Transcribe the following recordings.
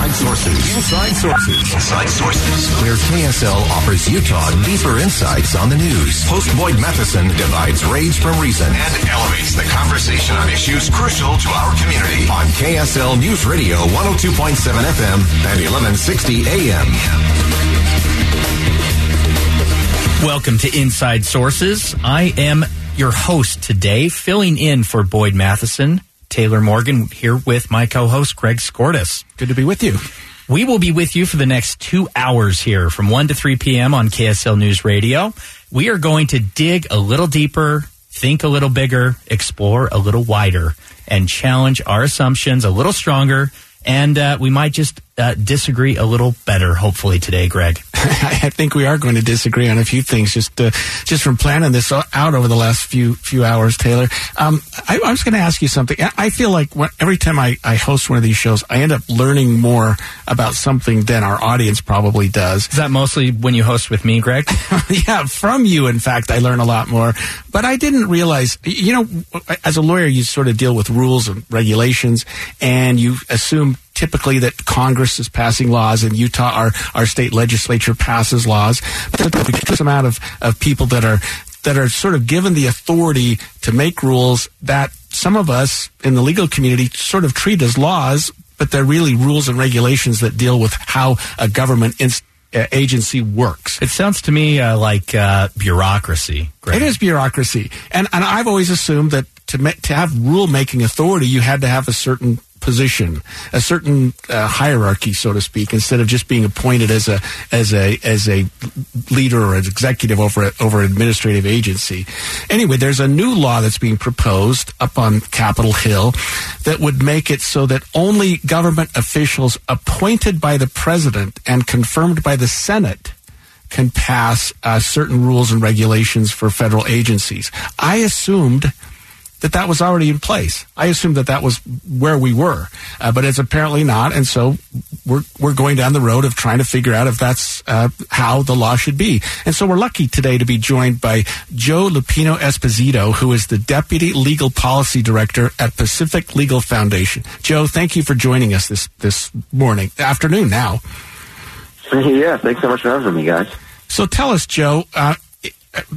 Inside Sources. Inside Sources. Inside Sources. Where KSL offers Utah deeper insights on the news. Host Boyd Matheson divides rage from reason and elevates the conversation on issues crucial to our community. On KSL News Radio 102.7 FM and 1160 AM. Welcome to Inside Sources. I am your host today, filling in for Boyd Matheson. Taylor Morgan here with my co-host Greg Skordas. Good to be with you. We will be with you for the next two hours here from 1 to 3 p.m. on KSL News Radio. We are going to dig a little deeper, think a little bigger, explore a little wider, and challenge our assumptions a little stronger. And uh, we might just uh, disagree a little better, hopefully today, Greg. I think we are going to disagree on a few things just uh, just from planning this out over the last few few hours, Taylor. Um, I, I, was going to ask you something. I feel like when, every time I, I host one of these shows, I end up learning more about something than our audience probably does. Is that mostly when you host with me, Greg? yeah, from you, in fact, I learn a lot more. But I didn't realize, you know, as a lawyer, you sort of deal with rules and regulations, and you assume typically that Congress is passing laws and Utah, our, our state legislature passes laws. But there's a tremendous amount of, of people that are that are sort of given the authority to make rules that some of us in the legal community sort of treat as laws, but they're really rules and regulations that deal with how a government inst- uh, agency works. It sounds to me uh, like uh, bureaucracy. Greg. It is bureaucracy, and and I've always assumed that to ma- to have rule making authority, you had to have a certain position, a certain uh, hierarchy, so to speak, instead of just being appointed as a as a as a leader or an executive over a, over an administrative agency. Anyway, there's a new law that's being proposed up on Capitol Hill that would make it so that only government officials appointed by the president and confirmed by the Senate can pass uh, certain rules and regulations for federal agencies. I assumed that that was already in place. I assumed that that was where we were, uh, but it's apparently not. And so we're we're going down the road of trying to figure out if that's uh, how the law should be. And so we're lucky today to be joined by Joe Luppino Esposito, who is the deputy legal policy director at Pacific Legal Foundation. Joe, thank you for joining us this this morning, afternoon now. Yeah, thanks so much for having me, guys. So tell us, Joe. Uh,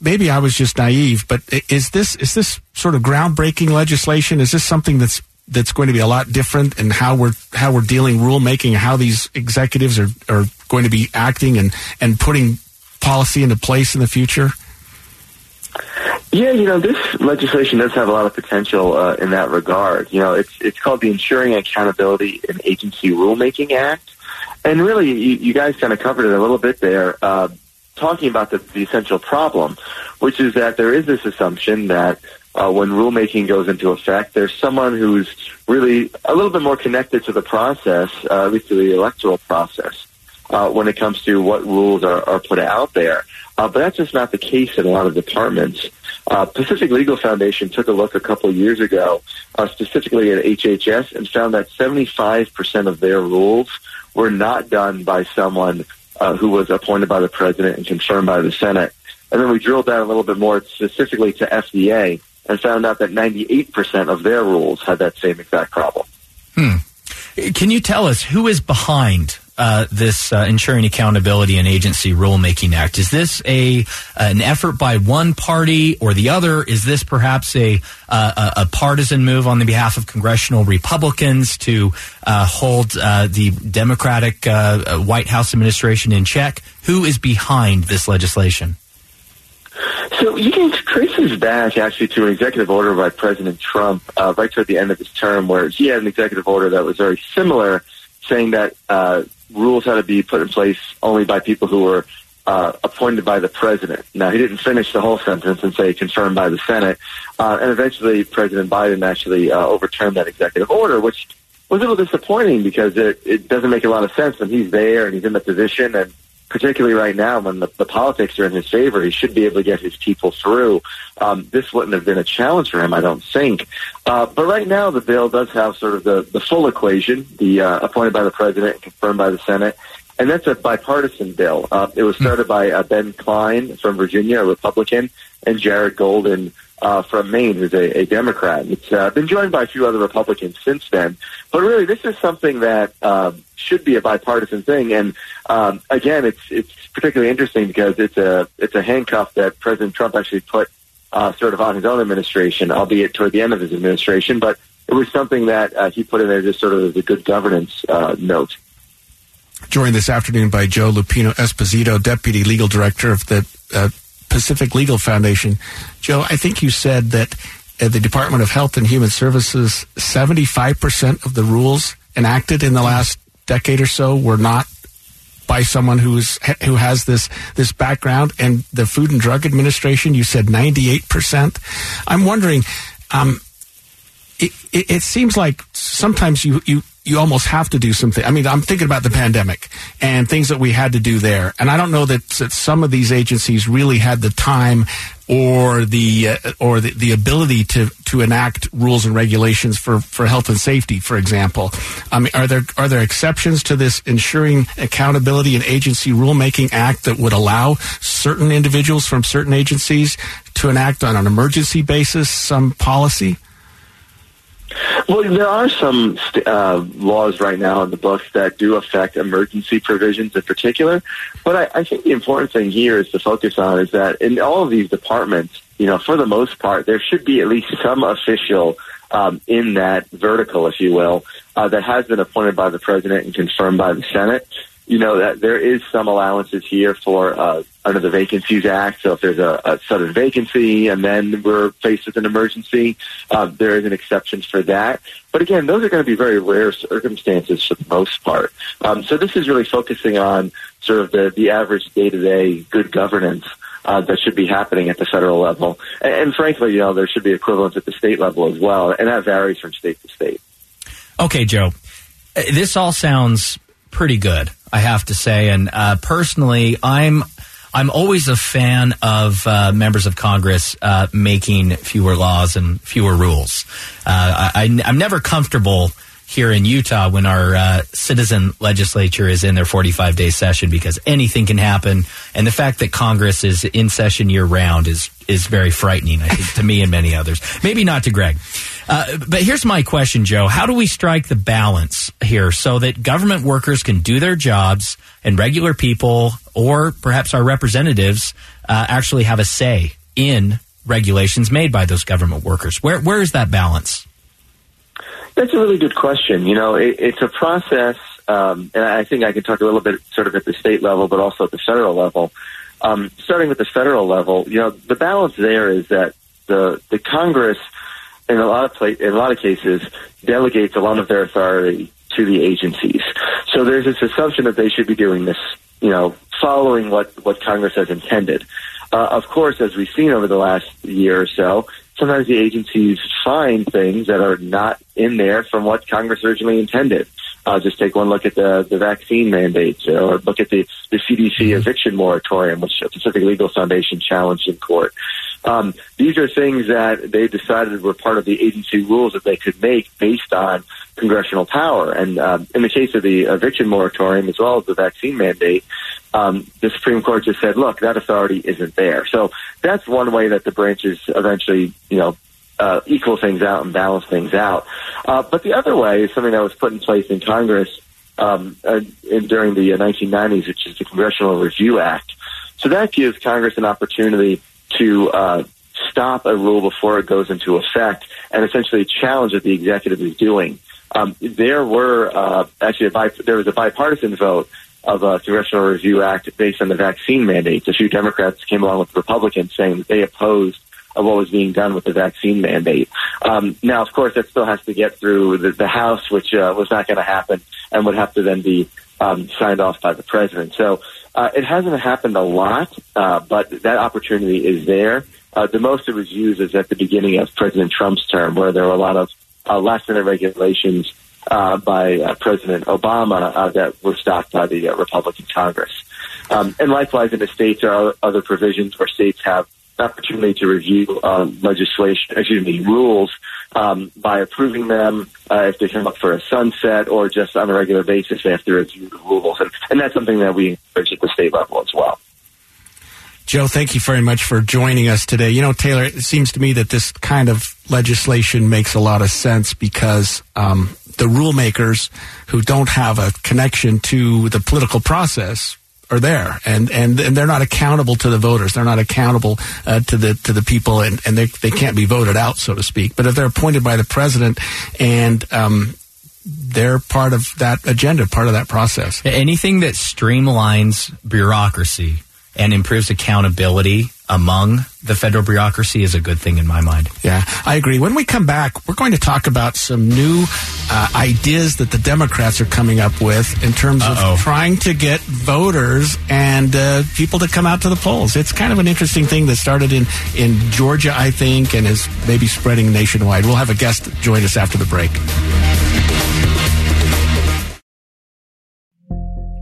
maybe I was just naive, but is this is this sort of groundbreaking legislation? Is this something that's that's going to be a lot different in how we're how we're dealing rulemaking, how these executives are, are going to be acting and, and putting policy into place in the future? Yeah, you know, this legislation does have a lot of potential uh, in that regard. You know, it's it's called the Ensuring Accountability in Agency Rulemaking Act, and really, you, you guys kind of covered it a little bit there. Uh, talking about the, the essential problem, which is that there is this assumption that uh, when rulemaking goes into effect, there's someone who's really a little bit more connected to the process, uh, at least to the electoral process, uh, when it comes to what rules are, are put out there. Uh, but that's just not the case in a lot of departments. Uh, Pacific Legal Foundation took a look a couple years ago, uh, specifically at HHS, and found that 75% of their rules were not done by someone uh, who was appointed by the president and confirmed by the Senate. And then we drilled down a little bit more specifically to FDA and found out that 98% of their rules had that same exact problem. Hmm. Can you tell us who is behind uh, this uh, Ensuring Accountability and Agency Rulemaking Act? Is this a an effort by one party or the other? Is this perhaps a uh, a, partisan move on the behalf of congressional Republicans to uh, hold uh, the Democratic uh, White House administration in check? Who is behind this legislation? So you can trace this back actually to an executive order by President Trump uh, right toward the end of his term, where he had an executive order that was very similar, saying that uh, rules had to be put in place only by people who were uh, appointed by the president. Now he didn't finish the whole sentence and say confirmed by the Senate, uh, and eventually President Biden actually uh, overturned that executive order, which was a little disappointing because it, it doesn't make a lot of sense when he's there and he's in the position and particularly right now when the, the, politics are in his favor, he should be able to get his people through. Um, this wouldn't have been a challenge for him, I don't think. Uh, but right now, the bill does have sort of the, the full equation, the uh, appointed by the president and confirmed by the Senate. And that's a bipartisan bill. Uh, it was started by uh, Ben Cline from Virginia, a Republican, and Jared Golden uh, from Maine, who's a, a Democrat. It's uh, been joined by a few other Republicans since then. But really, this is something that um, should be a bipartisan thing. And um, again, it's it's particularly interesting because it's a it's a handcuff that President Trump actually put uh, sort of on his own administration, albeit toward the end of his administration. But it was something that uh, he put in there just sort of as a good governance uh, note. Joined this afternoon by Joe Luppino Esposito, Deputy Legal Director of the uh, Pacific Legal Foundation. Joe, I think you said that at the Department of Health and Human Services, 75% of the rules enacted in the last decade or so were not by someone who's who has this this background and the Food and Drug Administration you said 98%. I'm wondering um, it, it, it seems like sometimes you you you almost have to do something. I mean, I'm thinking about the pandemic and things that we had to do there. And I don't know that, that some of these agencies really had the time or the uh, or the, the ability to to enact rules and regulations for, for health and safety, for example. I mean, are there are there exceptions to this ensuring accountability and agency rulemaking act that would allow certain individuals from certain agencies to enact on an emergency basis some policy? Well, there are some uh, laws right now in the books that do affect emergency provisions in particular. But I, I think the important thing here is to focus on is that in all of these departments, you know, for the most part, there should be at least some official um, in that vertical, if you will, uh, that has been appointed by the president and confirmed by the Senate you know that there is some allowances here for uh, under the Vacancies Act. So if there's a, a sudden vacancy and then we're faced with an emergency, uh, there is an exception for that. But again, those are going to be very rare circumstances for the most part. Um, so this is really focusing on sort of the, the average day-to-day good governance. Uh, that should be happening at the federal level, and, and frankly, you know, there should be equivalents at the state level as well, and that varies from state to state. Okay, Joe, uh, this all sounds pretty good. I have to say. And uh, personally, I'm I'm always a fan of uh, members of Congress uh, making fewer laws and fewer rules. Uh, I, am never comfortable here in Utah when our uh, citizen legislature is in their 45 day session because anything can happen. And the fact that Congress is in session year round is is very frightening, I think, to me and many others. Maybe not to Greg. Uh, but here's my question, Joe. How do we strike the balance here so that government workers can do their jobs and regular people or perhaps our representatives uh, actually have a say in regulations made by those government workers? Where, where is that balance? That's a really good question. You know, it, it's a process, um, and I think I can talk a little bit sort of at the state level, but also at the federal level. Um, starting with the federal level, you know, the balance there is that the the Congress – in a lot of in a lot of cases delegates a lot of their authority to the agencies. So there's this assumption that they should be doing this, you know, following what what Congress has intended. Uh, of course, as we've seen over the last year or so, sometimes the agencies find things that are not in there from what Congress originally intended. Uh, just take one look at the, the vaccine mandates or look at the, the CDC mm-hmm. eviction moratorium, which the Pacific Legal Foundation challenged in court. Um, these are things that they decided were part of the agency rules that they could make based on congressional power. And um, in the case of the eviction moratorium, as well as the vaccine mandate, um, the Supreme Court just said, "Look, that authority isn't there." So that's one way that the branches eventually, you know, uh, equal things out and balance things out. Uh, but the other way is something that was put in place in Congress um, uh, in, during the 1990s, which is the Congressional Review Act. So that gives Congress an opportunity to uh, stop a rule before it goes into effect and essentially challenge what the executive is doing. Um, there were uh, actually a bi- there was a bipartisan vote of a Congressional Review Act based on the vaccine mandates. A few Democrats came along with Republicans saying that they opposed of what was being done with the vaccine mandate. Um, now, of course, that still has to get through the, the House, which uh, was not going to happen and would have to then be um, signed off by the president. So uh, it hasn't happened a lot, uh, but that opportunity is there. Uh, the most it was used is at the beginning of President Trump's term, where there were a lot of uh, last minute regulations uh, by uh, President Obama uh, that were stopped by the uh, Republican Congress. Um, and likewise, in the states, there are other provisions where states have opportunity to review um, legislation, excuse me, rules um, by approving them uh, if they come up for a sunset or just on a regular basis they have review the rules. And, and that's something that we encourage at the state level as well. Joe, thank you very much for joining us today. You know, Taylor, it seems to me that this kind of legislation makes a lot of sense because um, the rulemakers who don't have a connection to the political process are there and, and, and they're not accountable to the voters. They're not accountable uh, to the to the people and, and they, they can't be voted out, so to speak. But if they're appointed by the president and um, they're part of that agenda, part of that process. Anything that streamlines bureaucracy and improves accountability among the federal bureaucracy is a good thing in my mind. Yeah, I agree. When we come back, we're going to talk about some new uh, ideas that the Democrats are coming up with in terms Uh-oh. of trying to get voters and uh, people to come out to the polls. It's kind of an interesting thing that started in, in Georgia, I think, and is maybe spreading nationwide. We'll have a guest join us after the break.